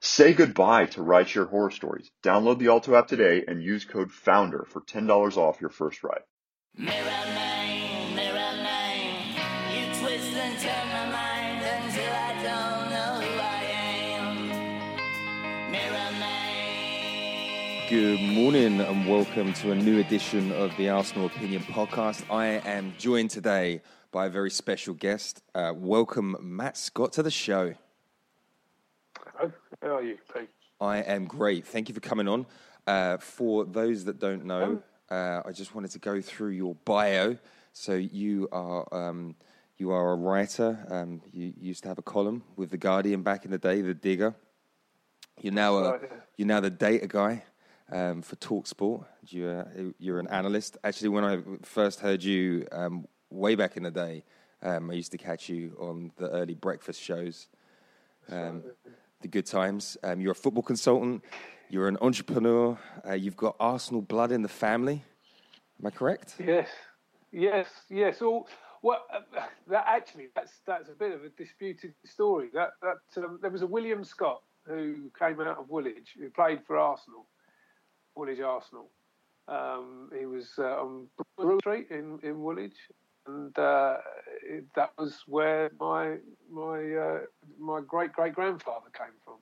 Say goodbye to rideshare horror stories. Download the Alto app today and use code FOUNDER for $10 off your first ride. Mirror man, mirror man, you twist and turn my mind until I don't know who I am. Mirror man. Good morning and welcome to a new edition of the Arsenal Opinion Podcast. I am joined today by a very special guest. Uh, welcome, Matt Scott, to the show. Hello, how are you, Pete? I am great. Thank you for coming on. Uh, for those that don't know, uh, I just wanted to go through your bio. So you are um, you are a writer. Um, you used to have a column with the Guardian back in the day, the Digger. You're now a, you're now the data guy um, for Talksport. You're you're an analyst. Actually, when I first heard you um, way back in the day, um, I used to catch you on the early breakfast shows um, the good times. Um, you're a football consultant. You're an entrepreneur. Uh, you've got Arsenal blood in the family. Am I correct? Yes, yes, yes. All well, uh, that actually that's that's a bit of a disputed story. That that um, there was a William Scott who came out of Woolwich who played for Arsenal, Woolwich Arsenal. Um, he was uh, on Broad Street in in Woolwich, and uh, that was where my my uh, my great great grandfather came from.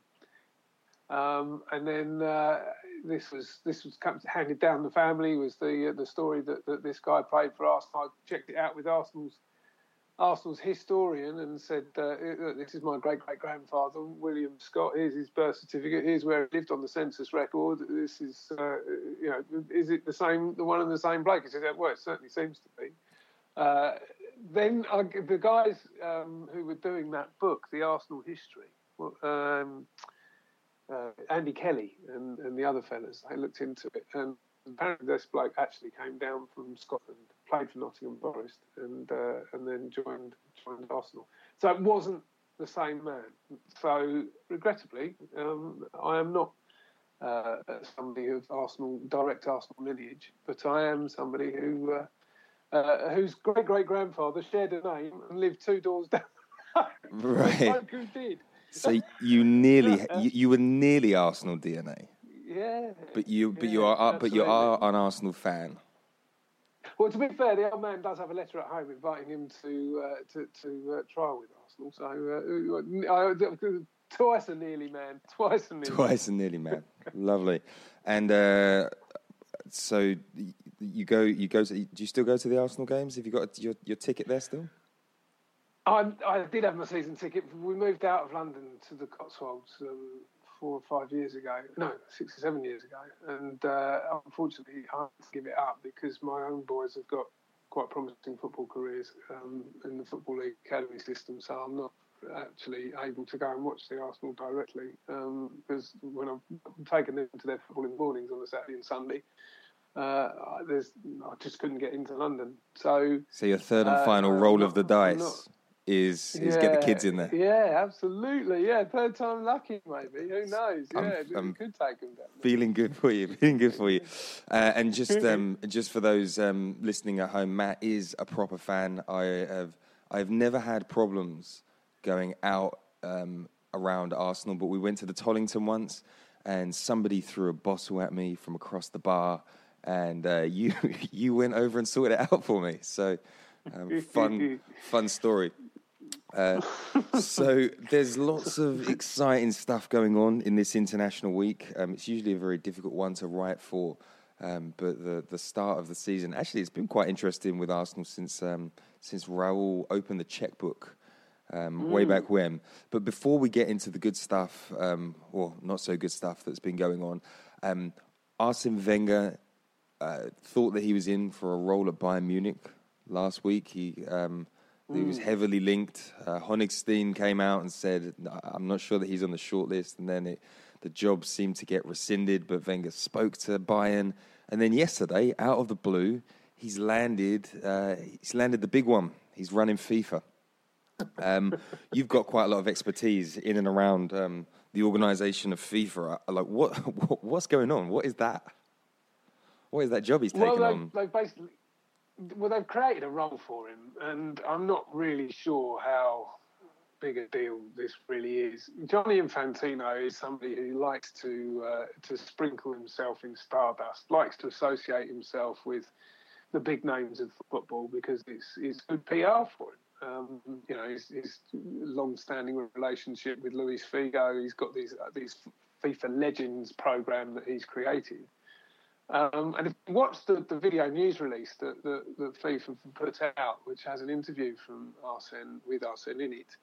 Um, and then uh, this was this was handed down the family was the uh, the story that, that this guy played for Arsenal. I checked it out with Arsenal's Arsenal's historian and said, uh, "This is my great great grandfather, William Scott. Here's his birth certificate. Here's where he lived on the census record. This is, uh, you know, is it the same, the one and the same bloke?" He said, "Well, it certainly seems to be." Uh, then I, the guys um, who were doing that book, the Arsenal history, um, uh, Andy Kelly and, and the other fellas, they looked into it, and apparently this bloke actually came down from Scotland, played for Nottingham Forest, and uh, and then joined joined Arsenal. So it wasn't the same man. So regrettably, um, I am not uh, somebody of Arsenal direct Arsenal lineage, but I am somebody who. Uh, uh, whose great great grandfather shared a name and lived two doors down. Right. Who did. So you nearly you, you were nearly Arsenal DNA, Yeah. but you but you are uh, but you are an Arsenal fan. Well, to be fair, the old man does have a letter at home inviting him to uh, to, to uh, trial with Arsenal. So uh, I, twice a nearly man, twice a nearly. Twice and nearly man. Lovely. And uh, so you go you go to do you still go to the Arsenal games? Have you got your your ticket there still? I, I did have my season ticket. We moved out of London to the Cotswolds um, four or five years ago. No, six or seven years ago. And uh, unfortunately, I had to give it up because my own boys have got quite promising football careers um, in the Football League academy system. So I'm not actually able to go and watch the Arsenal directly um, because when I've taken them to their footballing mornings on a Saturday and Sunday, uh, there's I just couldn't get into London. So So your third and Uh, final roll of the dice not- is is get the kids in there. Yeah, absolutely. Yeah, third time lucky, maybe. Who knows? I'm- Yeah, you I'm could take them down. Feeling good for you. Feeling good for you. Uh, and just um, just for those um, listening at home, Matt is a proper fan. I have I've never had problems going out um, around Arsenal, but we went to the Tollington once, and somebody threw a bottle at me from across the bar, and uh, you you went over and sorted it out for me. So um, fun fun story. Uh, so there's lots of exciting stuff going on in this international week. Um, it's usually a very difficult one to write for, um, but the the start of the season actually it's been quite interesting with Arsenal since um, since Raul opened the checkbook um, way back when. But before we get into the good stuff, um, or not so good stuff that's been going on, um, Arsene Wenger uh, thought that he was in for a role at Bayern Munich last week. He um, he was heavily linked. Uh, Honigstein came out and said, "I'm not sure that he's on the shortlist." And then it, the job seemed to get rescinded. But Wenger spoke to Bayern, and then yesterday, out of the blue, he's landed. Uh, he's landed the big one. He's running FIFA. Um, you've got quite a lot of expertise in and around um, the organisation of FIFA. Uh, Like, what, what what's going on? What is that? What is that job he's taken well, they, on? they basically, well, they've created a role for him, and I'm not really sure how big a deal this really is. Gianni Infantino is somebody who likes to uh, to sprinkle himself in stardust, likes to associate himself with the big names of football because it's it's good PR for him. Um, you know, his, his long-standing relationship with Luis Figo. He's got these uh, these FIFA Legends program that he's created. Um, and if you watch the, the video news release that, that, that FIFA put out, which has an interview from Arsene with Arsene in it,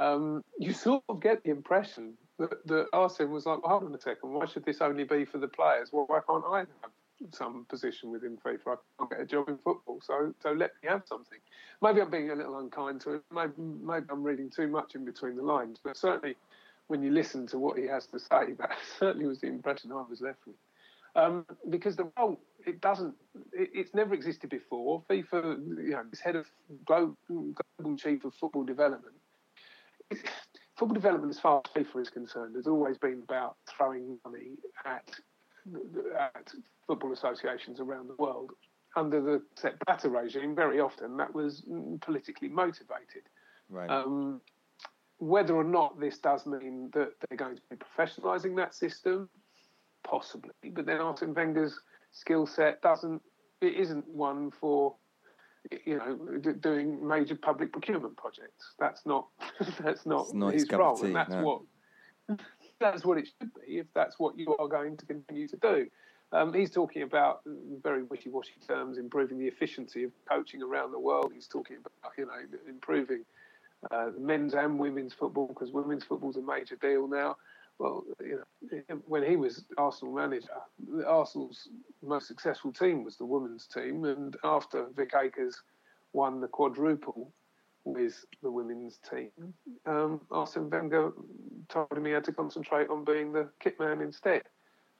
um, you sort of get the impression that, that Arsene was like, well, hold on a second, why should this only be for the players? Well, why can't I have some position within FIFA? I can't get a job in football, so so let me have something. Maybe I'm being a little unkind to him. Maybe, maybe I'm reading too much in between the lines, but certainly when you listen to what he has to say, that certainly was the impression I was left with. Um, because the role it doesn't it, it's never existed before. FIFA, you know, this head of global, global chief of football development. Football development, as far as FIFA is concerned, has always been about throwing money at at football associations around the world. Under the Sepp Blatter regime, very often that was politically motivated. Right. Um, whether or not this does mean that they're going to be professionalising that system, possibly. But then Arsene Wenger's skill set doesn't, it isn't one for, you know, d- doing major public procurement projects. That's not, that's not, not his his role, tea, and that's no. what, that's what it should be if that's what you are going to continue to do. Um, he's talking about very wishy-washy terms, improving the efficiency of coaching around the world. He's talking about, you know, improving uh, men's and women's football because women's football's a major deal now. Well, you know, when he was Arsenal manager, Arsenal's most successful team was the women's team, and after Vic Akers won the quadruple with the women's team, um, Arsene Wenger told him he had to concentrate on being the kit man instead.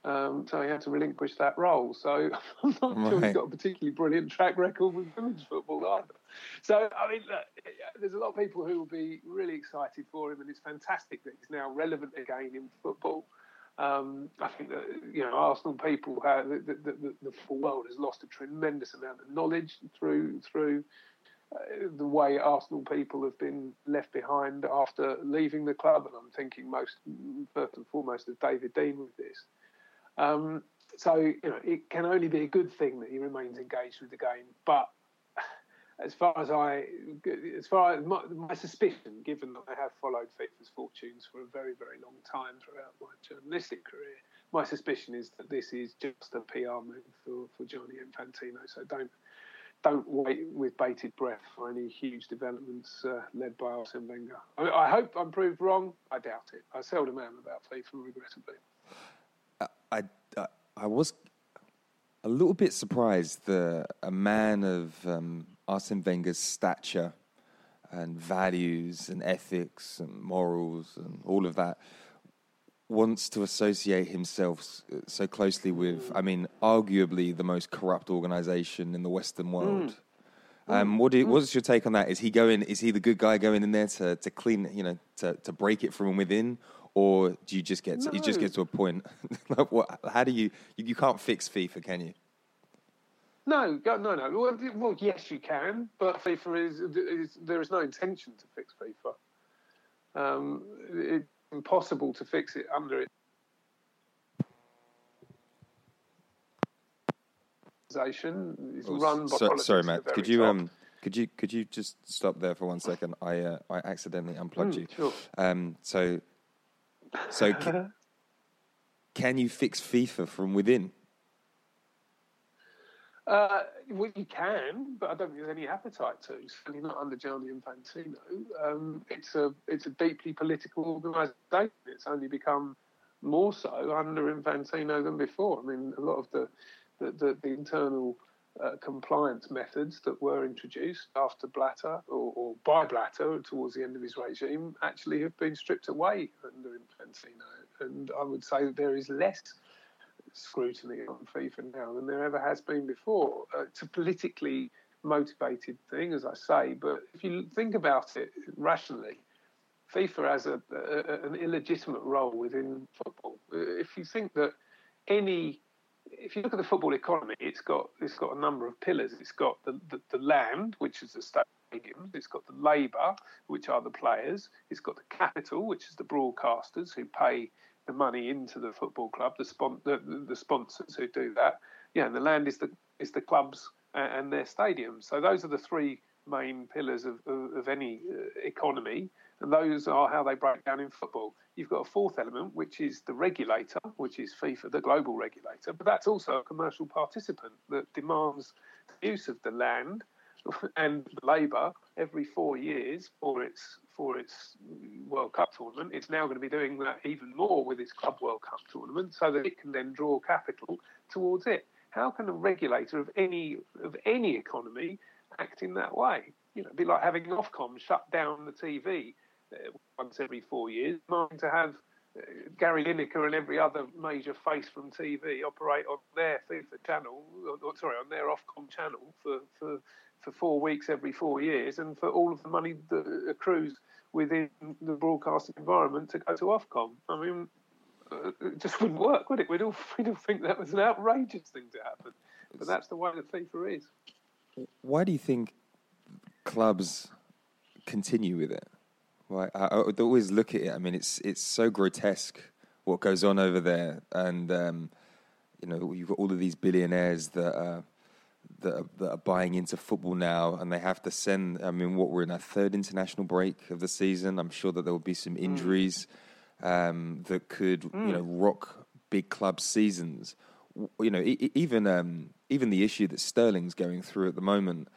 Um, so he had to relinquish that role. So I'm not sure he's got a particularly brilliant track record with women's football either. So I mean, look, there's a lot of people who will be really excited for him, and it's fantastic that he's now relevant again in football. Um, I think that you know Arsenal people, have, the, the, the, the full world has lost a tremendous amount of knowledge through through the way Arsenal people have been left behind after leaving the club, and I'm thinking most first and foremost of David Dein with this. Um, so you know, it can only be a good thing that he remains engaged with the game. But as far as I, as far as my, my suspicion, given that I have followed FIFA's fortunes for a very, very long time throughout my journalistic career, my suspicion is that this is just a PR move for, for Gianni Infantino. So don't don't wait with bated breath for any huge developments uh, led by Arsene Wenger. I, I, hope I'm proved wrong. I doubt it. I seldom am about FIFA, regrettably. I, I, I was a little bit surprised that a man of um, Arsene Wenger's stature and values and ethics and morals and all of that wants to associate himself so closely with, I mean, arguably the most corrupt organization in the Western world. Mm. Um, what do, what's your take on that? Is he going? Is he the good guy going in there to, to clean, you know, to, to break it from within, or do you just get to, No. you just get to a point? like what, how do you, you you can't fix FIFA, can you? No, no, no. Well, well, yes, you can, but FIFA is, is there is no intention to fix FIFA. Um, it's impossible to fix it under it. It's Oh, run by so- sorry, Matt. Could you top. um, could you could you just stop there for one second? I uh, I accidentally unplugged Mm, you. sure. Um, so so ca- can you fix FIFA from within? Uh, well, you can, but I don't think there's any appetite to. Certainly not under Gianni Infantino. Um, it's a it's a deeply political organisation. It's only become more so under Infantino than before. I mean, a lot of the the, the, the internal uh, compliance methods that were introduced after Blatter or, or by Blatter towards the end of his regime actually have been stripped away under Infantino. And I would say that there is less scrutiny on FIFA now than there ever has been before. Uh, it's a politically motivated thing, as I say, but if you think about it rationally, FIFA has a, a, an illegitimate role within football. Uh, If you think that any, if you look at the football economy, it's got it's got a number of pillars. It's got the, the, the land, which is the stadiums. It's got the labour, which are the players. It's got the capital, which is the broadcasters who pay the money into the football club, the, spon- the, the, sponsors who do that. Yeah, and the land is the is the clubs and, and their stadiums. So those are the three main pillars of, of, of any uh, economy, and those are how they break down in football. You've got a fourth element, which is the regulator, which is FIFA, the global regulator, but that's also a commercial participant that demands use of the land and labour every four years for its for its World Cup tournament. It's now going to be doing that even more with its Club World Cup tournament, so that it can then draw capital towards it. How can a regulator of any of any economy act in that way? You know, it'd be like having Ofcom shut down the TV uh, once every four years, mind to have uh, Gary Lineker and every other major face from TV operate on their FIFA channel, or, or, sorry, on their Ofcom channel for, for, for four weeks every four years, and for all of the money that accrues within the broadcasting environment to go to Ofcom. I mean, uh, it just wouldn't work, would it? We'd all, we'd all think that was an outrageous thing to happen. But that's the way that FIFA is. Why do you think clubs continue with it? Why I, I always look at it. I mean, it's it's so grotesque what goes on over there, and um, you know you've got all of these billionaires that are, that are, that are buying into football now, and they have to send. I mean, what we're in our third international break of the season. I'm sure that there will be some injuries um, that could you know rock big club seasons. You know, e- even um, even the issue that Sterling's going through at the moment.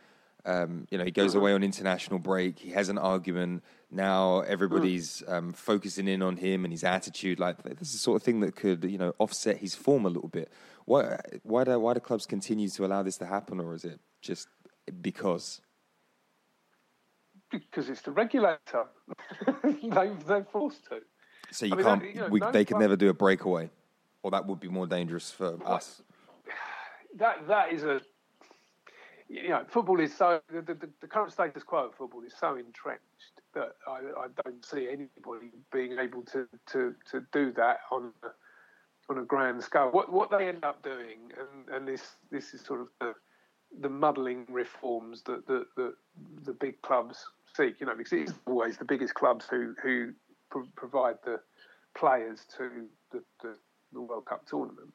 Um, you know, he goes away on international break. He has an argument. Now everybody's um, focusing in on him and his attitude. Like this is the sort of thing that could, you know, offset his form a little bit. Why, why do why do clubs continue to allow this to happen, or is it just because? Because it's the regulator. they've, they're forced to. So you I mean, can't. that- you know, we, no they could club- never do a breakaway, or that would be more dangerous for us. that that is a you know football is so the, the, the current status quo of football is so entrenched that I, I don't see anybody being able to, to, to do that on a, on a grand scale. What what they end up doing, and, and this this is sort of the the muddling reforms that the, the the big clubs seek. You know, because it's always the biggest clubs who who pro- provide the players to the, the, the World Cup tournament.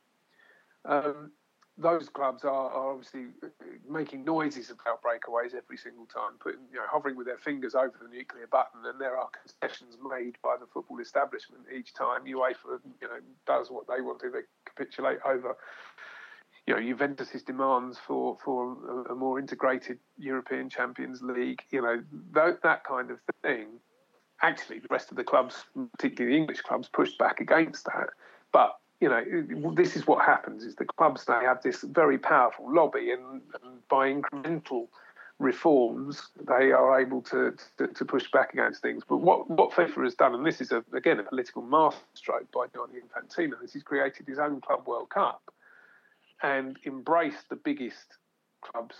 Um, those clubs are, are obviously uh, uh, making noises about breakaways every single time, putting, you know, hovering with their fingers over the nuclear button, and there are concessions made by the football establishment each time UEFA, you know, does what they want to. They capitulate over you know, Juventus's demands for for a, a more integrated European Champions League, you know, that, that kind of thing. Actually, the rest of the clubs, particularly the English clubs, pushed back against that. But you know, this is what happens: is the clubs they have this very powerful lobby, and, and by incremental reforms, they are able to, to, to push back against things. But what what FIFA has done, and this is a, again a political masterstroke by Gianni Infantino, is he's created his own Club World Cup and embraced the biggest clubs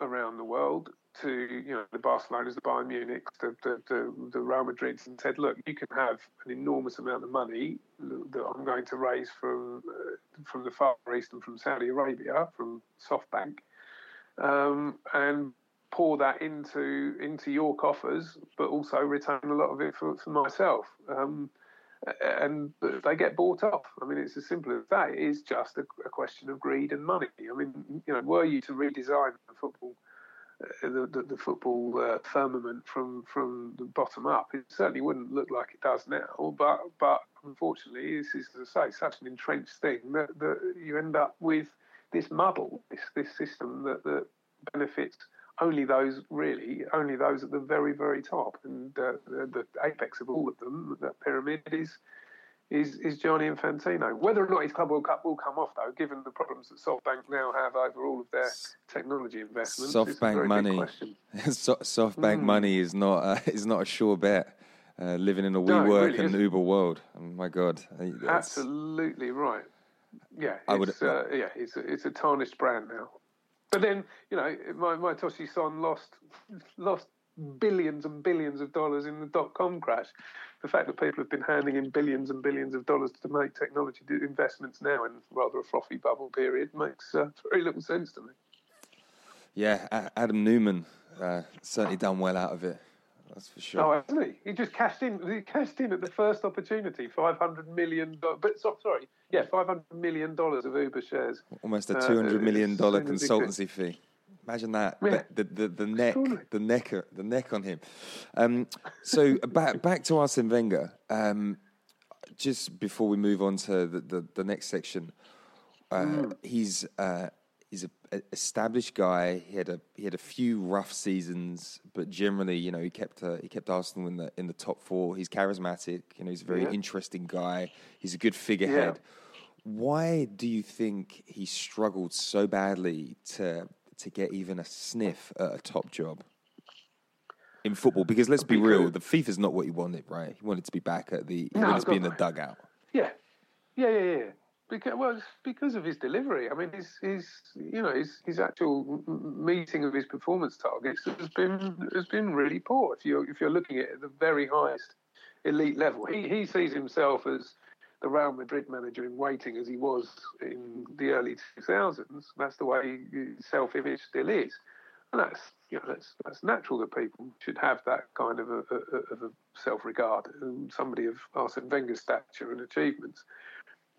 around the world to you know the Barcelonas, the Bayern Munich, the, the, the, the Real Madrids, and said, look, you can have an enormous amount of money that I'm going to raise from uh, from the Far East and from Saudi Arabia, from SoftBank, um, and pour that into into your coffers, but also retain a lot of it for, for myself. Um, and they get bought off. I mean, it's as simple as that. It is just a, a question of greed and money. I mean, you know, were you to redesign the football, the, the, the, football uh, firmament from from the bottom up, it certainly wouldn't look like it does now. But but unfortunately, this is, as I say, such an entrenched thing that, that you end up with this muddle, this this system that that benefits only those really, only those at the very, very top, and uh, the, the, apex of all of them, that pyramid is. Is, is Gianni Infantino. Whether or not his Club World Cup will come off, though, given the problems that SoftBank now have over all of their technology investments, SoftBank money, SoftBank mm. money is not uh, is not a sure bet. Uh, living in a WeWork no, really and Uber world, oh my God, absolutely right. Yeah, I would. Uh, yeah, it's a, it's a tarnished brand now. But then, you know, my, Masayoshi Son lost lost billions and billions of dollars in the dot com crash. The fact that people have been handing in billions and billions of dollars to make technology investments now in rather a frothy bubble period makes uh, very little sense to me. Yeah, Adam Neumann uh, certainly done well out of it. That's for sure. Oh, hasn't he? He just cashed in. He cashed in at the first opportunity, five hundred million. But sorry, yeah, five hundred million dollars of Uber shares. Almost a uh, two hundred uh, million dollar consultancy fee. Imagine that. Yeah. The, the, the neck, the neck, the neck on him. Um, so back back to Arsene Wenger. Um, just before we move on to the, the, the next section, uh, mm. he's uh, he's a, established guy. He had a he had a few rough seasons, but generally, you know, he kept uh, he kept Arsenal in the in the top four. He's charismatic. You know, he's a very yeah. interesting guy. He's a good figurehead. Yeah. Why do you think he struggled so badly to to get even a sniff at a top job in football? Because let's be real, the FIFA's not what he wanted, right? He wanted to be back at the he no, wanted to be in the dugout. Yeah, yeah, yeah, yeah. Because well, because of his delivery. I mean, his his you know his his actual meeting of his performance targets has been has been really poor. If you're if you're looking at the very highest elite level, he he sees himself as the Real Madrid manager in waiting as he was in the early 2000s. That's the way self-image still is, and that's you know that's that's natural that people should have that kind of a, a of a self-regard. Somebody of Arsene Wenger's stature and achievements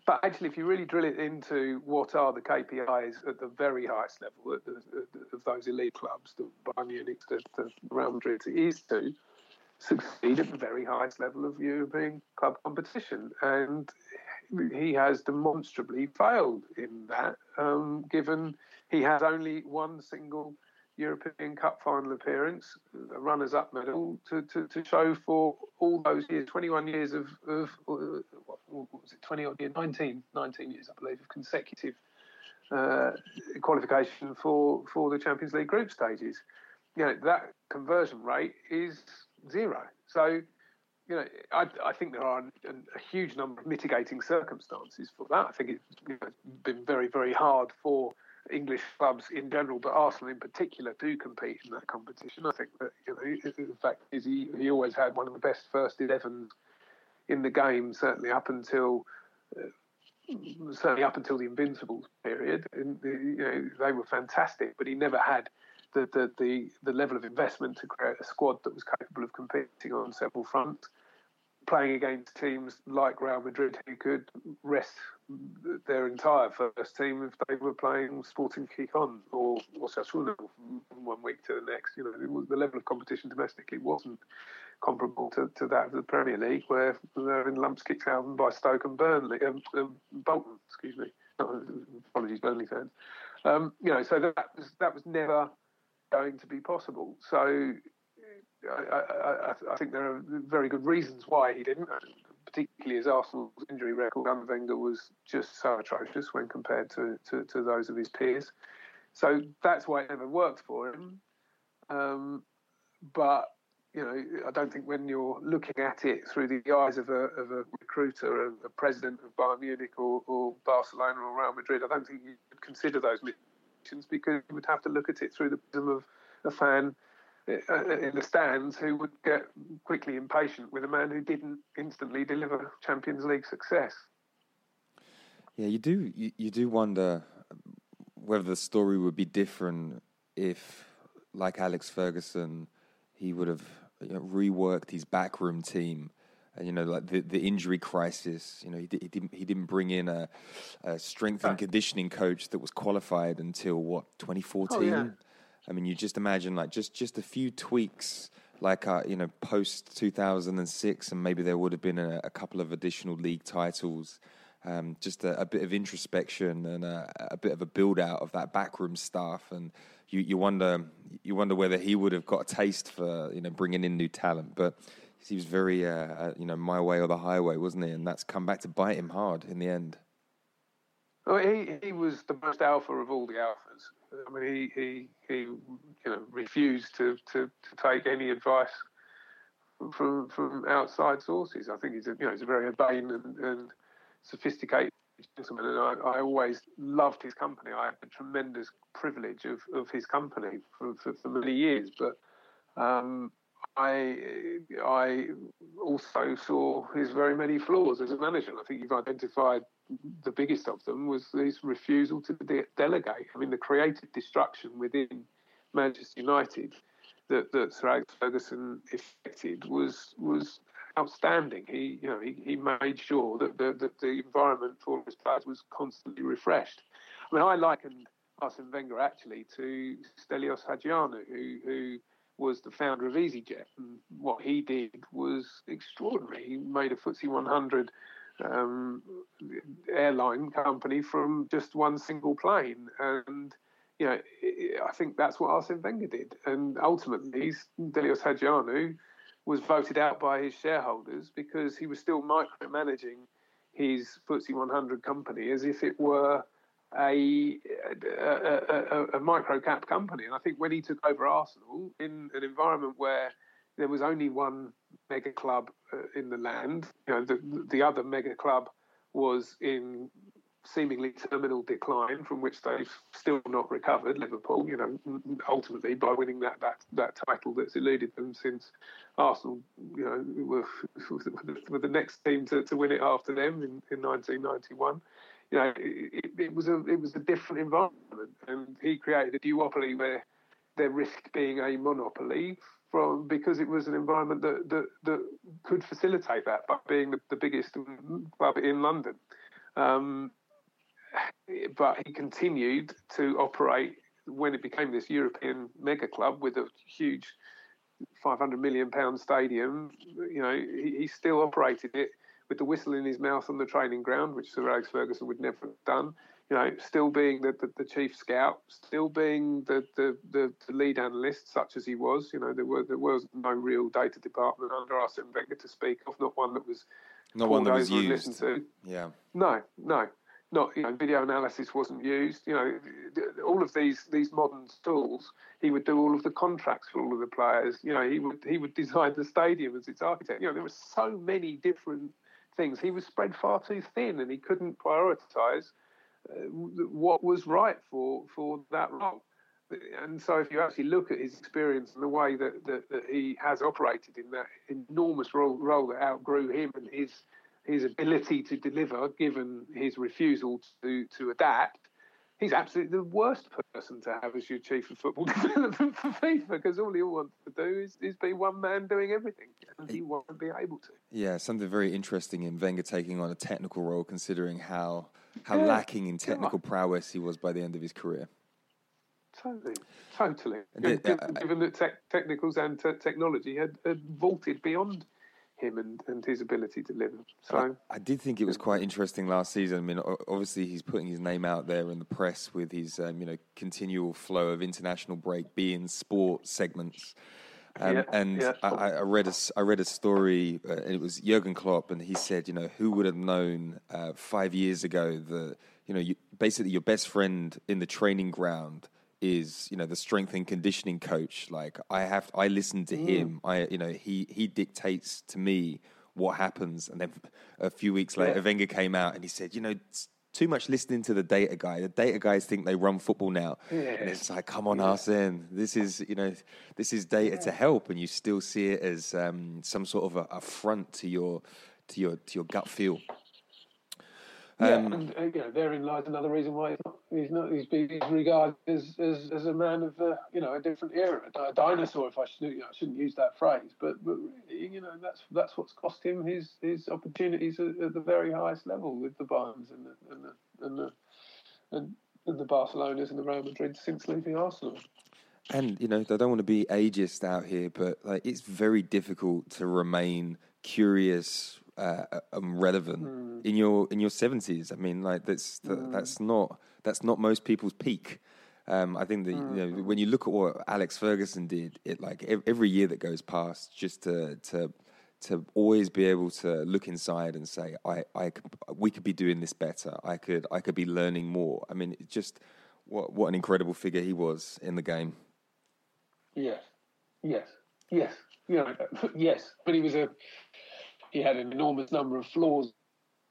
but actually, if you really drill it into what are the KPIs at the very highest level of those elite clubs, the Bayern Munich, the, the Real Madrid, it is to succeed at the very highest level of European club competition. And he has demonstrably failed in that, um, given he has only one single European Cup final appearance, a runners up medal, to, to, to show for all those years 21 years of, of uh, what, was it, 20 odd years, 19, 19 years, I believe, of consecutive uh, qualification for, for the Champions League group stages. You know, that conversion rate is zero. So, you know, I, I think there are a, a, huge number of mitigating circumstances for that. I think it's you know, been very, very hard for English clubs in general, but Arsenal in particular, do compete in that competition. I think that you know, the fact is he, he always had one of the best first eleven in the game, certainly up until uh, certainly up until the Invincibles period. And you know, they were fantastic, but he never had the, the the the level of investment to create a squad that was capable of competing on several fronts playing against teams like Real Madrid who could rest their entire first team if they were playing Sporting Gijón or Osasuna from one week to the next. You know, the level of competition domestically wasn't comparable to, to that of the Premier League, where they're in lumps kicked out by Stoke and Burnley, um, um, Bolton, excuse me, apologies, Burnley fans. Um, you know, so that was that was never going to be possible. So I, I, I, think there are very good reasons why he didn't. Particularly as Arsenal's injury record under Wenger was just so atrocious when compared to, to, to those of his peers. So that's why it never worked for him. Um, but you know, I don't think when you're looking at it through the eyes of a, of a recruiter, a, a president of Bayern Munich or, or, Barcelona or Real Madrid, I don't think you consider those because you would have to look at it through the prism of a fan uh, in the stands who would get quickly impatient with a man who didn't instantly deliver Champions League success. Yeah, you do. You, you do wonder whether the story would be different if, like Alex Ferguson, he would have you know, reworked his backroom team. And, you know, like the, the injury crisis. You know, he, he didn't he didn't bring in a, a strength and conditioning coach that was qualified until what 2014. Oh, yeah. I mean, you just imagine like just just a few tweaks, like uh, you know, post 2006, and maybe there would have been a, a couple of additional league titles. Um, just a, a, bit of introspection and a, a, bit of a build out of that backroom staff, and you, you wonder you wonder whether he would have got a taste for you know bringing in new talent, but he was very uh, uh, you know my way or the highway, wasn't he? And that's come back to bite him hard in the end. Well, he he was the most alpha of all the alphas. I mean, he he he you know refused to to, to take any advice from from outside sources. I think he's a you know he's a very urbane and, and sophisticated gentleman, and I, I, always loved his company. I had the tremendous privilege of, of his company for, for, for many years, but um, I I also saw his very many flaws as a manager. I think you've identified the biggest of them was his refusal to de- delegate. I mean, the creative destruction within Manchester United that, that Sir Alex Ferguson effected was was outstanding. He you know he, he made sure that the, that the environment for his players was constantly refreshed. I mean, I likened Arsene Wenger actually to Stelios Haji-Ioannou, who who was the founder of EasyJet, and what he did was extraordinary. He made a FTSE 100 um, airline company from just one single plane. And, you know, I think that's what Arsene Wenger did. And ultimately, Stelios Haji-Ioannou was voted out by his shareholders because he was still micromanaging his FTSE 100 company as if it were a, a, a, a micro cap company. And I think when he took over Arsenal in an environment where there was only one mega club uh, in the land. You know, the the other mega club was in seemingly terminal decline, from which they've still not recovered. Liverpool, you know, ultimately by winning that that, that title that's eluded them since Arsenal, you know, were, were the next team to, to win it after them in, in 1991 you know, it, it, was a it was a different environment, and he created a duopoly where there risked being a monopoly from because it was an environment that that, that could facilitate that by being the, the biggest club in London. Um, but he continued to operate when it became this European mega club with a huge 500 million pound stadium. You know, he, he still operated it with the whistle in his mouth on the training ground, which Sir Alex Ferguson would never have done you know, still being the, the, the, chief scout, still being the, the, the, lead analyst, such as he was. You know, there was there was no real data department under Arsene Wenger to speak of, not one that was not one that was used. To. Yeah. No, no, not you know, video analysis wasn't used. You know, all of these these modern tools. He would do all of the contracts for all of the players. You know, he would he would design the stadium as its architect. You know, there were so many different things. He was spread far too thin, and he couldn't prioritise uh, what was right for for that role. And so, if you actually look at his experience and the way that, that, that he has operated in that enormous role, role that outgrew him and his his ability to deliver, given his refusal to to adapt, he's absolutely the worst person to have as your chief of football development for FIFA because all he wants to do is, is be one man doing everything, and he won't be able to. Yeah, something very interesting in Wenger taking on a technical role, considering how how yeah. lacking in technical yeah. prowess he was by the end of his career. Totally, totally. Given, uh, given that te- technicals and te- technology had, had vaulted beyond him and, and his ability to deliver. So I, I did think it was quite interesting last season. I mean, obviously he's putting his name out there in the press with his um, you know continual flow of international break being sport segments. Um, Yeah, and yeah. I, I read a I read a story. Uh, it was Jurgen Klopp, and he said, you know, who would have known uh, five years ago that you know, you, basically your best friend in the training ground is you know the strength and conditioning coach. Like I have, I listen to him. I you know he he dictates to me what happens. And then a few weeks later, Yeah. Wenger came out and he said, you know. Too much listening to the data guy. The data guys think they run football now, and it's like, come on, Arsene. This is, you know, this is data to help, and you still see it as um, some sort of a, front to your, to your, to your gut feel. Yeah, Um, and uh, you know, therein lies another reason why he's not. He's, not, he's, he's regarded as, as as a man of uh, you know a different era, a dinosaur. If I should, you know, I shouldn't use that phrase, but but really, you know that's that's what's cost him his his opportunities at, at the very highest level with the Bayerns and the and the and the, and, and the Barcelonas and the Real Madrid since leaving Arsenal. And you know, I don't want to be ageist out here, but like it's very difficult to remain curious uh, and relevant in your in your seventies. I mean, like that's that, that's not that's not most people's peak. Um, I think that you know when you look at what Alex Ferguson did, it like every year that goes past, just to to to always be able to look inside and say, I, I could, we could be doing this better. I could I could be learning more. I mean, it just what what an incredible figure he was in the game. Yes, yes, yes. You know, yes. But he was a. He had an enormous number of flaws.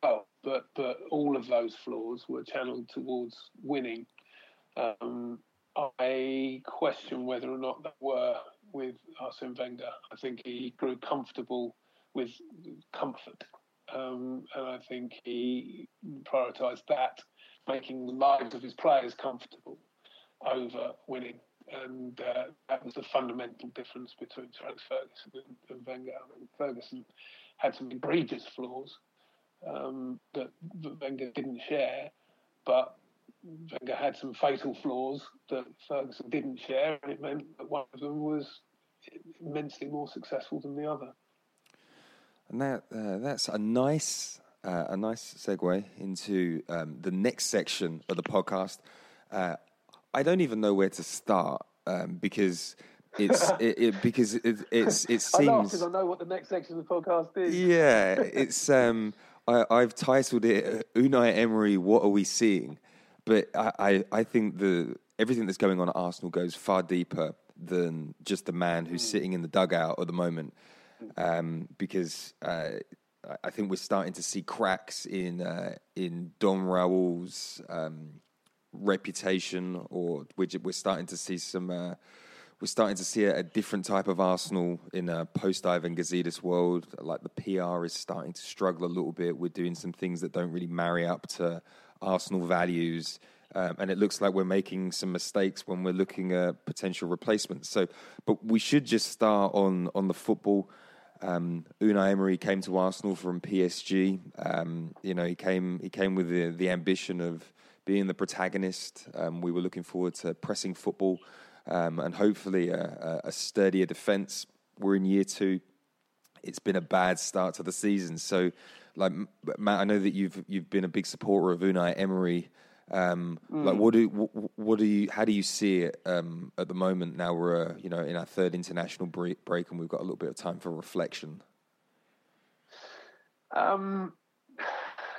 Oh, but but all of those flaws were channeled towards winning. Um, I question whether or not they were with Arsene Wenger. I think he grew comfortable with comfort, um, and I think he prioritised that, making the lives of his players comfortable over winning. And uh, that was the fundamental difference between Alex Ferguson and, and Wenger. I mean, Ferguson had some egregious flaws um, that, Wenger didn't share, but Wenger had some fatal flaws that Ferguson didn't share, and it meant that one of them was immensely more successful than the other. And that uh, that's a nice uh, a nice segue into um, the next section of the podcast. Uh, I don't even know where to start um, because it's it, it because it it's it I seems because I know what the next section of the podcast is. yeah it's um I, I've titled it uh, Unai Emery. What are we seeing? But I, I, I think the everything that's going on at Arsenal goes far deeper than just the man who's sitting in the dugout at the moment, um, because uh, I- I think we're starting to see cracks in uh, in Don Raul's um, reputation, or we're, we're starting to see some. Uh, we're starting to see a, a different type of Arsenal in a post-Ivan Gazidis world. Like the PR is starting to struggle a little bit. We're doing some things that don't really marry up to Arsenal values. Um, and it looks like we're making some mistakes when we're looking at potential replacements. So, but we should just start on on the football. Um, Unai Emery came to Arsenal from PSG. Um, you know, he came he came with the, the ambition of being the protagonist. Um, we were looking forward to pressing football um, and hopefully a, a, sturdier defence. We're in year two. It's been a bad start to the season. So, like Matt, I know that you've you've been a big supporter of Unai Emery. Um, Like, what do what, what do you? How do you see it um, at the moment? Now we're uh, you know in our third international break, break, and we've got a little bit of time for reflection. Um,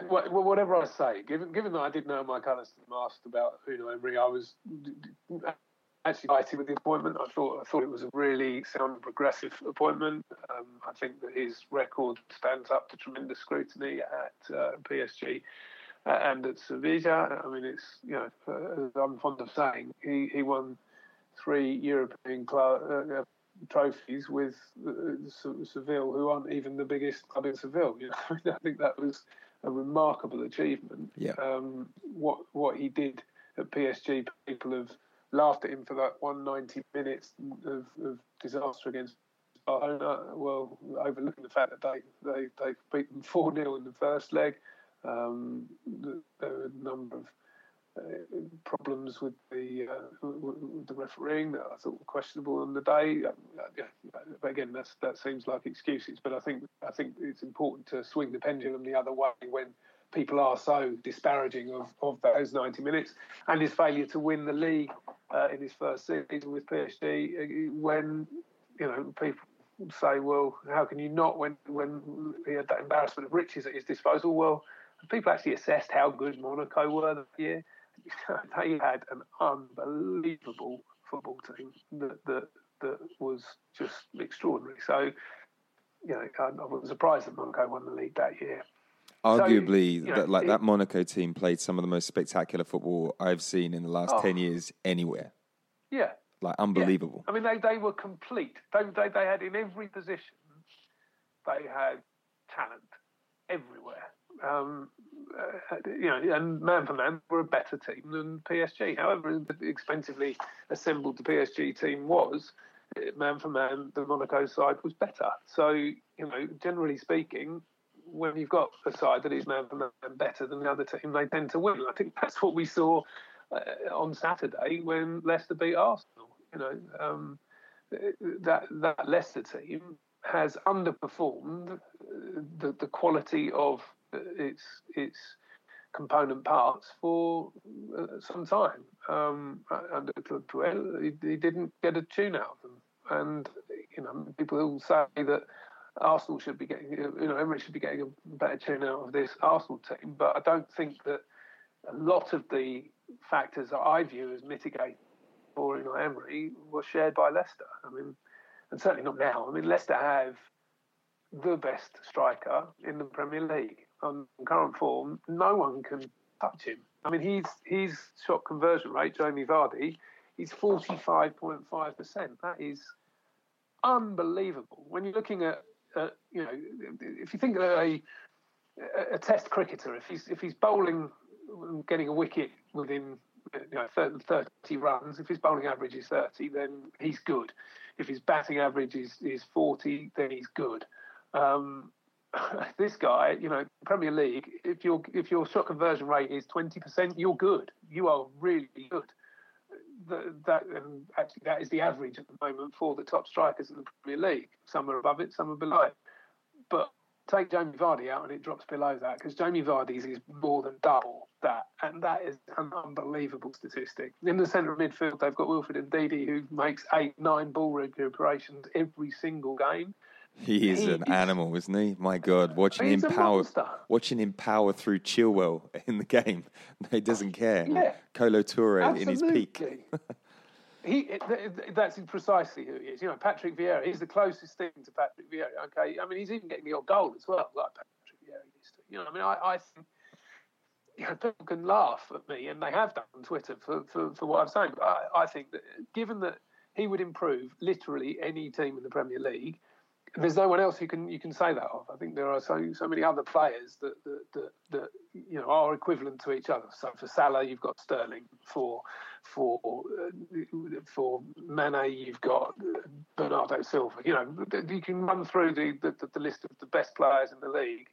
wha- wha- whatever I say, given given that I did know Mike Allister asked about Unai Emery, I was actually delighted with the appointment. I thought I thought it was a really sound, and progressive appointment. Um, I think that his record stands up to tremendous scrutiny at uh, PSG uh, and at Sevilla. I mean, it's you know, uh, as I'm fond of saying, he he won three European club. Uh, trophies with uh, Seville, who aren't even the biggest club in Seville. You know, I think that was a remarkable achievement. Yeah. Um, what what he did at PSG, people have laughed at him for that 190 minutes of, of disaster against Barcelona. Well, overlooking the fact that they they they beat them four 0 in the first leg. Um, there were a number of uh, problems with the uh, with the refereeing that I thought were questionable on the day. Yeah, but again, that's, that seems like excuses. But I think I think it's important to swing the pendulum the other way when people are so disparaging of, of those 90 minutes and his failure to win the league uh, in his first season with PSG uh, when you know people say well how can you not when when he had that embarrassment of riches at his disposal? Well people actually assessed how good Monaco were that year. They had an unbelievable football team that that, that was just extraordinary. So you know I, I wasn't surprised that Monaco won the league that year Arguably, so, you know, that, like it, that Monaco team played some of the most spectacular football I've seen in the last Oh. ten years anywhere. Yeah, Like unbelievable. I mean, they, they were complete. They, they, they had in every position, they had talent everywhere. Um, uh, you know, and man for man, were a better team than PSG. However expensively assembled the PSG team was, eh, man for man, the Monaco side was better. So, you know, generally speaking, when you've got a side that is man for man better than the other team, they tend to win. I think that's what we saw uh, on Saturday when Leicester beat Arsenal. You know, um, that that Leicester team has underperformed uh, the the quality of uh, its its component parts for uh, some time. Um, under Claude Puel, he, he didn't get a tune out of them, and you know people will say that Arsenal should be getting, you know, Emery should be getting a better tune out of this Arsenal team, but I don't think that a lot of the factors that I view as mitigating for Unai Emery were shared by Leicester. I mean, and certainly not now. I mean, Leicester have the best striker in the Premier League on current form. No one can touch him. I mean, he's his shot conversion rate, Jamie Vardy, he's forty five point five percent. That is unbelievable. When you're looking at, you know, if you think of a a test cricketer, if he's if he's bowling, getting a wicket within you know 30, 30 runs, if his bowling average is 30, then he's good. If his batting average is, is 40, then he's good. Um, this guy, you know, Premier League, if your if your shot conversion rate is 20%, you're good. You are really good. That and um, actually that is the average at the moment for the top strikers in the Premier League. Some are above it, some are below it. But take Jamie Vardy out and it drops below that because Jamie Vardy's is more than double that, and that is an unbelievable statistic. In the centre of midfield, they've got Wilfred Ndidi who makes eight, nine ball recuperations every single game. He is an animal, isn't he? My God, watching him power, watching him power through Chilwell in the game. He doesn't care. Yeah. Kolo Toure in his peak. he, that's precisely who he is. You know, Patrick Vieira, he's the closest thing to Patrick Vieira. Okay, I mean, he's even getting the odd goal as well, like Patrick Vieira used to. You know, I mean, I, I think you know, people can laugh at me, and they have done on Twitter for, for, for what I'm saying. But I, I think that given that he would improve literally any team in the Premier League, there's no one else you can you can say that of. I think there are so so many other players that that, that, that you know are equivalent to each other. So for Salah, you've got Sterling. For for uh, for Mane, you've got Bernardo Silva. You know, you can run through the, the the list of the best players in the league,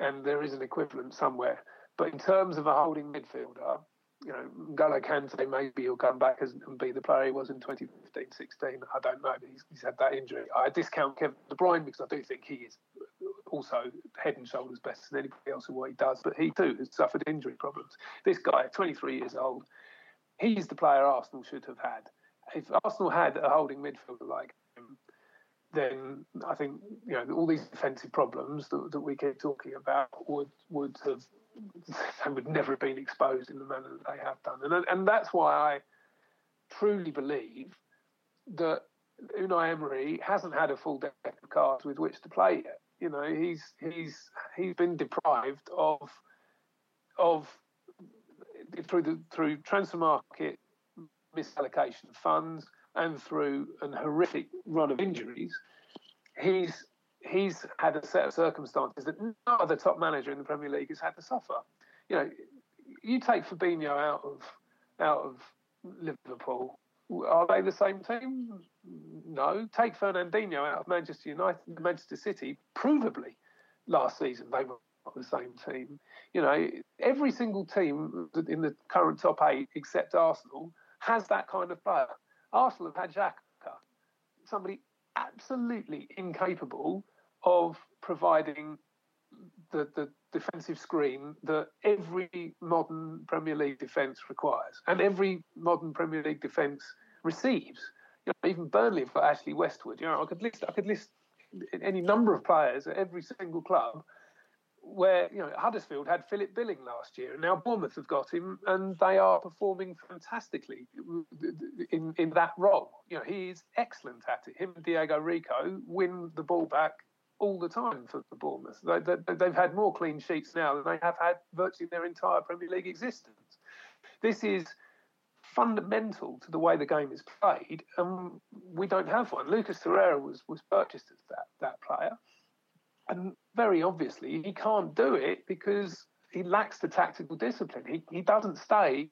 and there is an equivalent somewhere. But in terms of a holding midfielder, you know, N'Golo Kante, maybe he'll come back and be the player he was in 2015 16. I don't know. He's, he's had that injury. I discount Kevin De Bruyne because I do think he is also head and shoulders better than anybody else in what he does. But he too has suffered injury problems. This guy, 23 years old, he's the player Arsenal should have had. If Arsenal had a holding midfielder like him, then I think you know all these defensive problems that, that we keep talking about would would have they would never have been exposed in the manner that they have done, and and that's why I truly believe that Unai Emery hasn't had a full deck of cards with which to play yet. You know, he's he's he's been deprived of of through the through transfer market misallocation of funds and through an horrific run of injuries. He's he's had a set of circumstances that no other top manager in the Premier League has had to suffer. You know, you take Fabinho out of out of Liverpool. Are they the same team? No. Take Fernandinho out of Manchester United, Manchester City. Provably, last season they were not the same team. You know, every single team in the current top eight, except Arsenal, has that kind of player. Arsenal have had Xhaka, somebody absolutely incapable of providing the, the defensive screen that every modern Premier League defence requires, and every modern Premier League defence receives. You know, even Burnley got Ashley Westwood. You know, I could list I could list any number of players at every single club where you know Huddersfield had Philip Billing last year, and now Bournemouth have got him, and they are performing fantastically in in that role. You know, he is excellent at it. Him and Diego Rico win the ball back all the time for the Bournemouth. They, they, they've had more clean sheets now than they have had virtually their entire Premier League existence. This is fundamental to the way the game is played, and we don't have one. Lucas Torreira was was purchased as that that player, and very obviously he can't do it because he lacks the tactical discipline. He he doesn't stay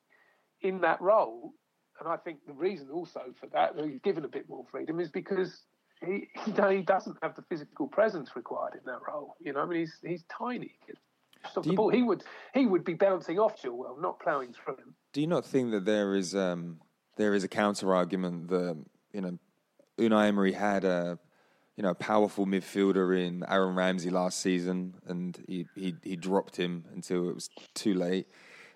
in that role, and I think the reason also for that, he's given a bit more freedom, is because he, he doesn't have the physical presence required in that role. You know, I mean, he's he's tiny. Stop the you- ball. He would he would be bouncing off Chilwell, not ploughing through him. Do you not think that there is um, there is a counter argument that you know Unai Emery had a you know a powerful midfielder in Aaron Ramsey last season, and he he, he dropped him until it was too late.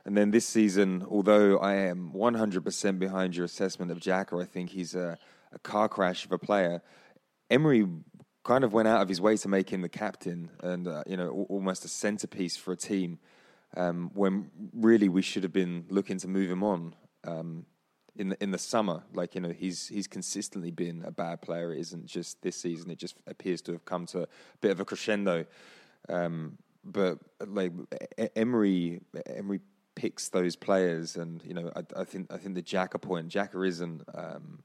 And then this season, although I am 100% behind your assessment of Xhaka, I think he's a, a car crash of a player. Emery kind of went out of his way to make him the captain and uh, you know almost a centerpiece for a team um, when really we should have been looking to move him on um, in the in the summer. Like you know, he's he's consistently been a bad player. It isn't just this season. It just appears to have come to a bit of a crescendo. Um, but like Emery, Emery picks those players, and you know, I, I think I think the Xhaka point, Xhaka isn't. Um,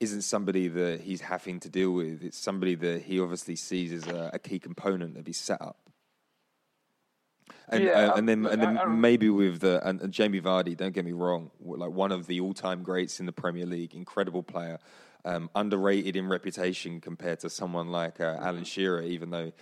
isn't somebody that he's having to deal with. It's somebody that he obviously sees as a, a key component of his setup. And, Yeah, uh, and then, and then I- I- maybe with the and, and Jamie Vardy. Don't get me wrong, like one of the all-time greats in the Premier League, incredible player, um, underrated in reputation compared to someone like uh, Alan Shearer. Even though,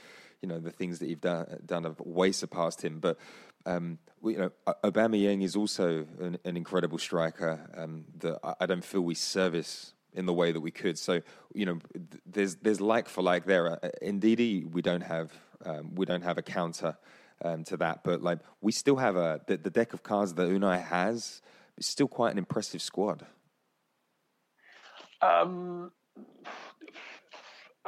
you know, the things that you've done, done have way surpassed him, but. Um, you know, Aubameyang is also an, an incredible striker um, that I, I don't feel we service in the way that we could. So, you know, there's there's like for like there. Uh, Indeed, we don't have um, we don't have a counter um, to that, but like we still have a the, the deck of cards that Unai has is still quite an impressive squad. Um,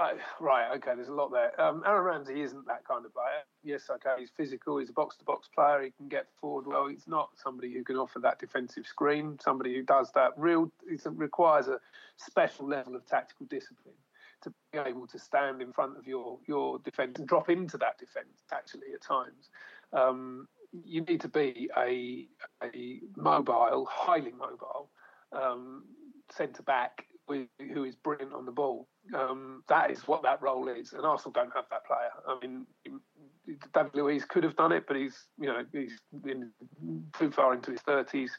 I, right, okay, there's a lot there. Um, Aaron Ramsey isn't that kind of player. Yes, okay, he's physical, he's a box to box player, he can get forward well. He's not somebody who can offer that defensive screen, somebody who does that real, it requires a special level of tactical discipline to be able to stand in front of your, your defence and drop into that defence, actually, at times. Um, you need to be a, a mobile, highly mobile um, centre back who is brilliant on the ball. Um, that is what that role is, and Arsenal don't have that player. I mean, David Luiz could have done it, but he's you know he's too far into his thirties,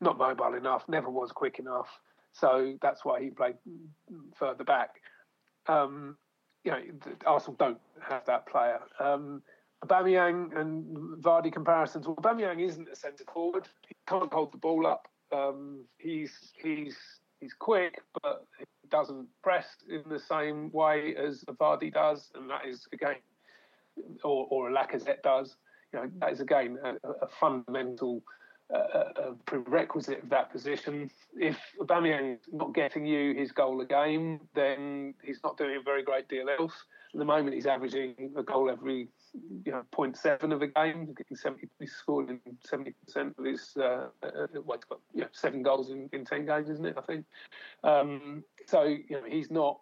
not mobile enough, never was quick enough. So that's why he played further back. Um, you know, Arsenal don't have that player. Um, and Vardy comparisons. Well, Aubameyang isn't a centre forward. He can't hold the ball up. Um, he's he's he's quick, but he doesn't press in the same way as Vardy does, and that is again, or or Lacazette does. You know, that is again a, a fundamental uh, a prerequisite of that position. If Aubameyang is not getting you his goal a game, then he's not doing a very great deal else. At the moment, he's averaging a goal every you know 0.7 of a game. Getting 70, he's scored in 70 percent of his. Uh, uh, well, he's got you know, seven goals in, in 10 games, isn't it? I think. Um, so you know he's not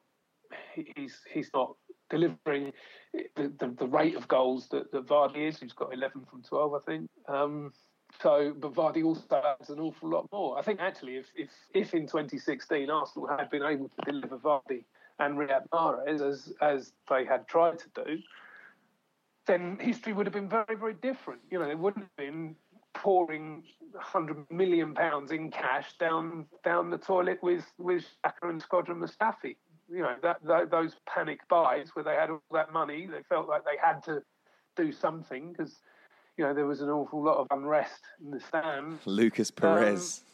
he's he's not delivering the, the, the rate of goals that, that Vardy is. He's got 11 from 12, I think. Um, so, but Vardy also has an awful lot more. I think actually, if if, if in 2016 Arsenal had been able to deliver Vardy and Riyad Mahrez as as they had tried to do, then history would have been very very different. You know, it wouldn't have been pouring 100 million pounds in cash down down the toilet with with Xhaka and Shkodran Mustafi. You know, that, that those panic buys where they had all that money, they felt like they had to do something because you know there was an awful lot of unrest in the stand. Lucas Perez. Um,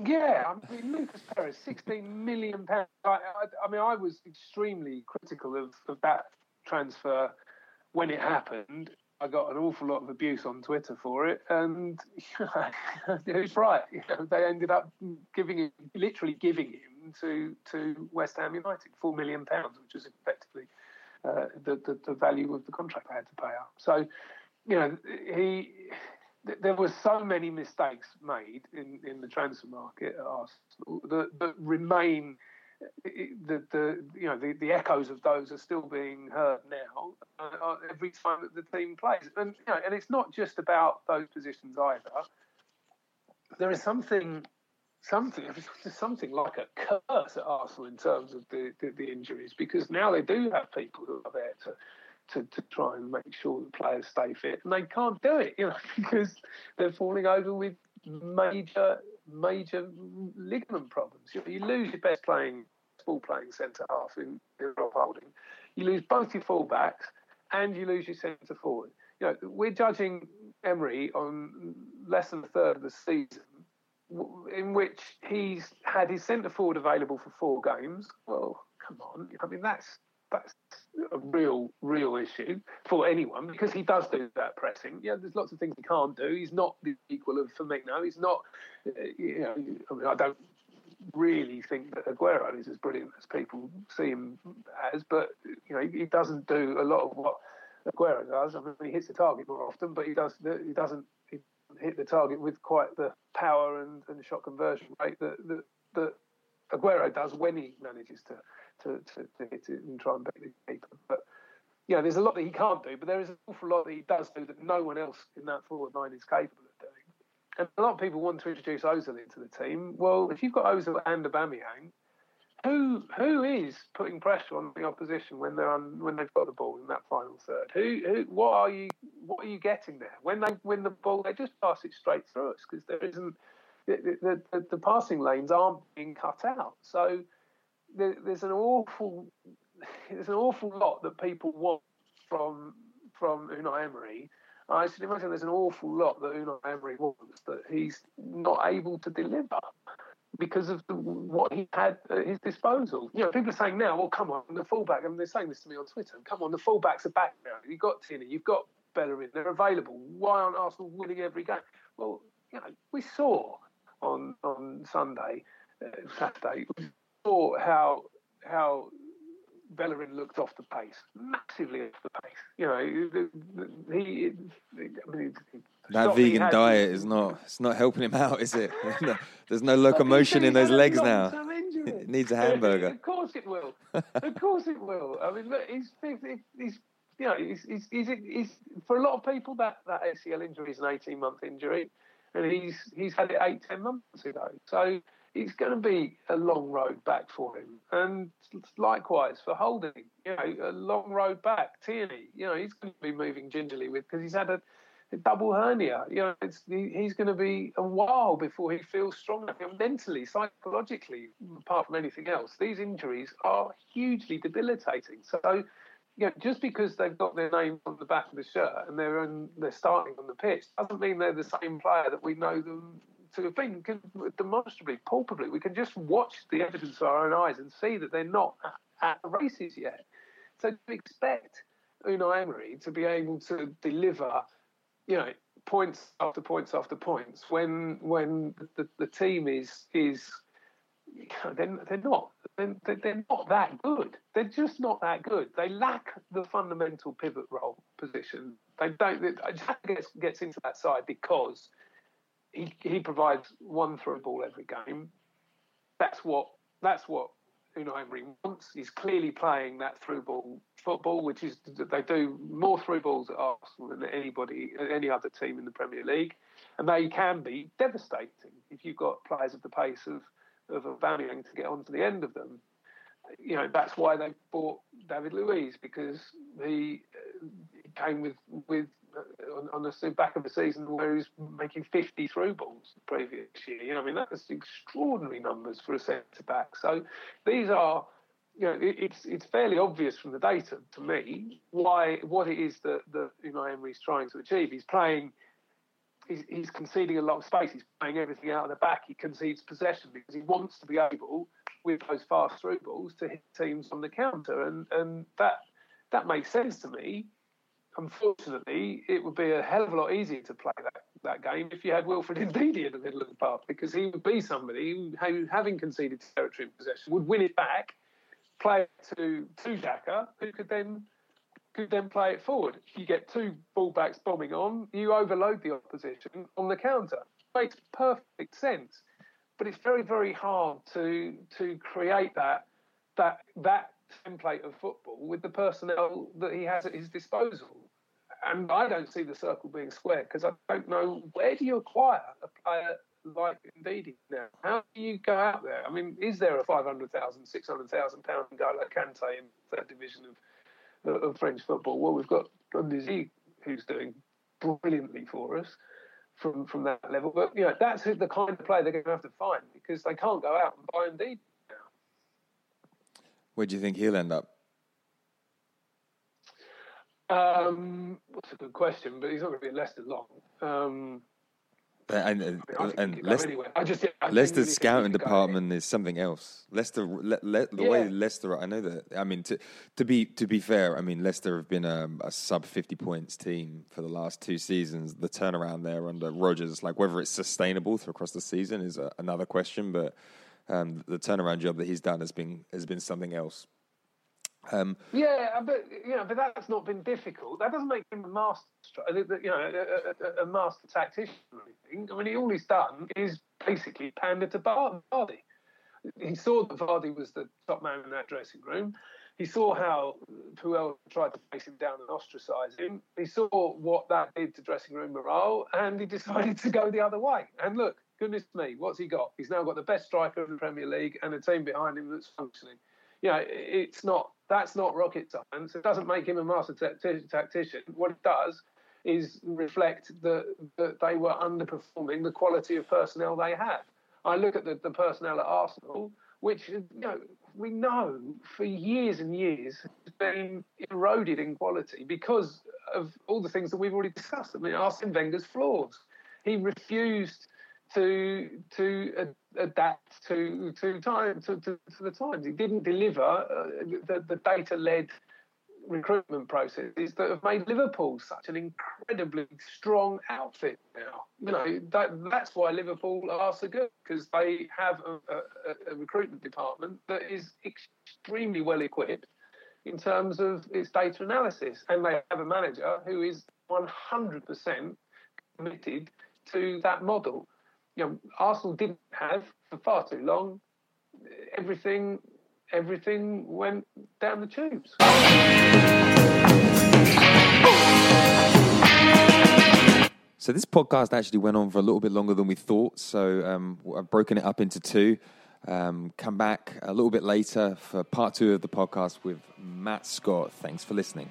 Yeah, I mean Lucas Perez, sixteen million pounds. I, I, I mean, I was extremely critical of, of that transfer when it happened. I got an awful lot of abuse on Twitter for it, and it's right. You know, they ended up giving him, literally giving him to to West Ham United, four million pounds, which was effectively uh, the, the the value of the contract they had to pay up. So, you know, he there were so many mistakes made in, in the transfer market at Arsenal that, that remain. Eh, eh, the, the you know the, the echoes of those are still being heard now uh, uh, every time that the team plays, and you know, and it's not just about those positions either. There is something something something like a curse at Arsenal in terms of the, the, the injuries because now they do have people who are there to to, to try and make sure the players stay fit, and they can't do it, you know, because they're falling over with major major ligament problems. You, know, you lose your best playing ball playing centre half in, in Rob Holding, you lose both your fullbacks, and you lose your centre forward. You know, we're judging Emery on less than a third of the season in which he's had his centre forward available for four games. Well, come on. I mean, that's that's a real, real issue for anyone because he does do that pressing. Yeah, there's lots of things he can't do. He's not the equal of Firmino. He's not, uh, you know, I mean, I don't really think that Aguero is as brilliant as people see him as, but you know, he doesn't do a lot of what Aguero does. I mean, he hits the target more often, but he does he doesn't he hit the target with quite the power and, and shot conversion rate that, that that Aguero does when he manages to to, to, to hit it and try and beat the keeper. But know, there's a lot that he can't do, but there is an awful lot that he does do that no one else in that forward line is capable of doing. And a lot of people want to introduce Ozil into the team. Well, if you've got Ozil and Aubameyang, who who is putting pressure on the opposition when they're on, when they've got the ball in that final third? Who who what are you what are you getting there when they win the ball? They just pass it straight through us because there isn't the, the, the, the passing lanes aren't being cut out. So there, there's an awful there's an awful lot that people want from from Unai Emery. I should imagine there's an awful lot that Unai Emery wants that he's not able to deliver because of the, what he had at his disposal. You know, people are saying now, well, come on, the fullback, and they're saying this to me on Twitter, come on, the fullbacks are back now. You've got Tierney, you've got Bellerin, they're available. Why aren't Arsenal winning every game? Well, you know, we saw on on Sunday, uh, Saturday, saw how how Bellerin looked off the pace, massively off the pace. You know, he. I mean, that vegan diet is not it's not helping him out, is it? There's no locomotion in those legs now. It needs a hamburger. of course it will. of course it will. I mean, look, he's he's you know he's, he's, he's, he's for a lot of people that that ACL injury is an 18 month injury, and he's he's had it eight ten months ago. So it's going to be a long road back for him. And likewise for Holding, you know, a long road back. Tierney, you know, he's going to be moving gingerly with because he's had a, a, double hernia. You know, he, he's going to be a while before he feels strong enough mentally, psychologically, apart from anything else. These injuries are hugely debilitating. So, you know, just because they've got their name on the back of the shirt and they're they're starting on the pitch doesn't mean they're the same player that we know them to have been demonstrably, palpably. We can just watch the evidence with our own eyes and see that they're not at the races yet. So to expect Unai Emery to be able to deliver, you know, points after points after points when when the, the team is is they're, they're not they're, they're not that good. They're just not that good. They lack the fundamental pivot role position. They don't. Jack gets gets into that side because he, he provides one through ball every game. That's what that's what Unai Emery wants. He's clearly playing that through ball football, which is they do more through balls at Arsenal than anybody, any other team in the Premier League, and they can be devastating if you've got players of the pace of of Aubameyang to get onto the end of them. You know that's why they bought David Luiz because he, uh, he came with with Uh, on, on the back of the season where he's making 50 through balls the previous year. You know, I mean, that's extraordinary numbers for a centre back. So these are, you know, it, it's it's fairly obvious from the data to me why what it is that that Unai Emery's trying to achieve. He's playing he's, he's conceding a lot of space. He's playing everything out of the back. He concedes possession because he wants to be able, with those fast through balls, to hit teams on the counter, and and that that makes sense to me. Unfortunately, it would be a hell of a lot easier to play that, that game if you had Wilfred Ndidi in the middle of the park because he would be somebody who, having conceded territory in possession, would win it back, play it to to Xhaka, who could then could then play it forward. If you get two fullbacks bombing on, you overload the opposition on the counter. Makes perfect sense, but it's very very hard to to create that that that template of football with the personnel that he has at his disposal. And I don't see the circle being square because I don't know where do you acquire a player like Ndidi now? How do you go out there? I mean, is there a 500,000, 600,000 pound guy like Kante in third division of, of French football? Well, we've got Ndidi who's doing brilliantly for us from from that level. But you know, that's the kind of player they're going to have to find because they can't go out and buy Ndidi. Now. Where do you think he'll end up? Um, that's a good question, but he's not going to be at Leicester long. Um, and I mean, I and Leicester, anywhere. I just, yeah, I Leicester's scouting department is something else. Leicester, le, le, the way Leicester, I know that. I mean, to to be to be fair, I mean Leicester have been a, a sub fifty points team for the last two seasons. The turnaround there under Rodgers, like whether it's sustainable through across the season, is a, another question. But um, the turnaround job that he's done has been has been something else. Um, Yeah, but you know, but that's not been difficult. That doesn't make him a master, you know, a, a, a master tactician or anything. I mean, all he's done is basically pander to Vardy. He saw that Vardy was the top man in that dressing room. He saw how Puel tried to face him down and ostracise him. He saw what that did to dressing room morale, and he decided to go the other way. And look, goodness me, what's he got? He's now got the best striker in the Premier League and a team behind him that's functioning. You know, it's not that's not rocket science. It doesn't make him a master tacti- tactician. What it does is reflect that that they were underperforming the quality of personnel they have. I look at the, the personnel at Arsenal, which you know we know for years and years has been eroded in quality because of all the things that we've already discussed. I mean, Arsene Wenger's flaws. He refused to to ad- adapt to to time to, to, to the times. It didn't deliver uh, the, the data led recruitment processes that have made Liverpool such an incredibly strong outfit now. You know that that's why Liverpool are so good because they have a, a, a recruitment department that is extremely well equipped in terms of its data analysis, and they have a manager who is 100% committed to that model. You know, Arsenal didn't have for far too long. Everything, everything went down the tubes. So this podcast actually went on for a little bit longer than we thought. So um, I've broken it up into two. Um, come back a little bit later for part two of the podcast with Matt Scott. Thanks for listening.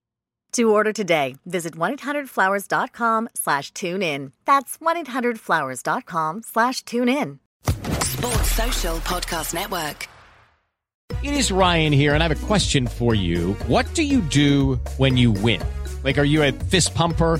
To order today, visit 1-800-Flowers.com slash tune in. That's 1-800-Flowers.com slash tune in. Sports Social Podcast Network. It is Ryan here, and I have a question for you. What do you do when you win? Like, are you a fist pumper?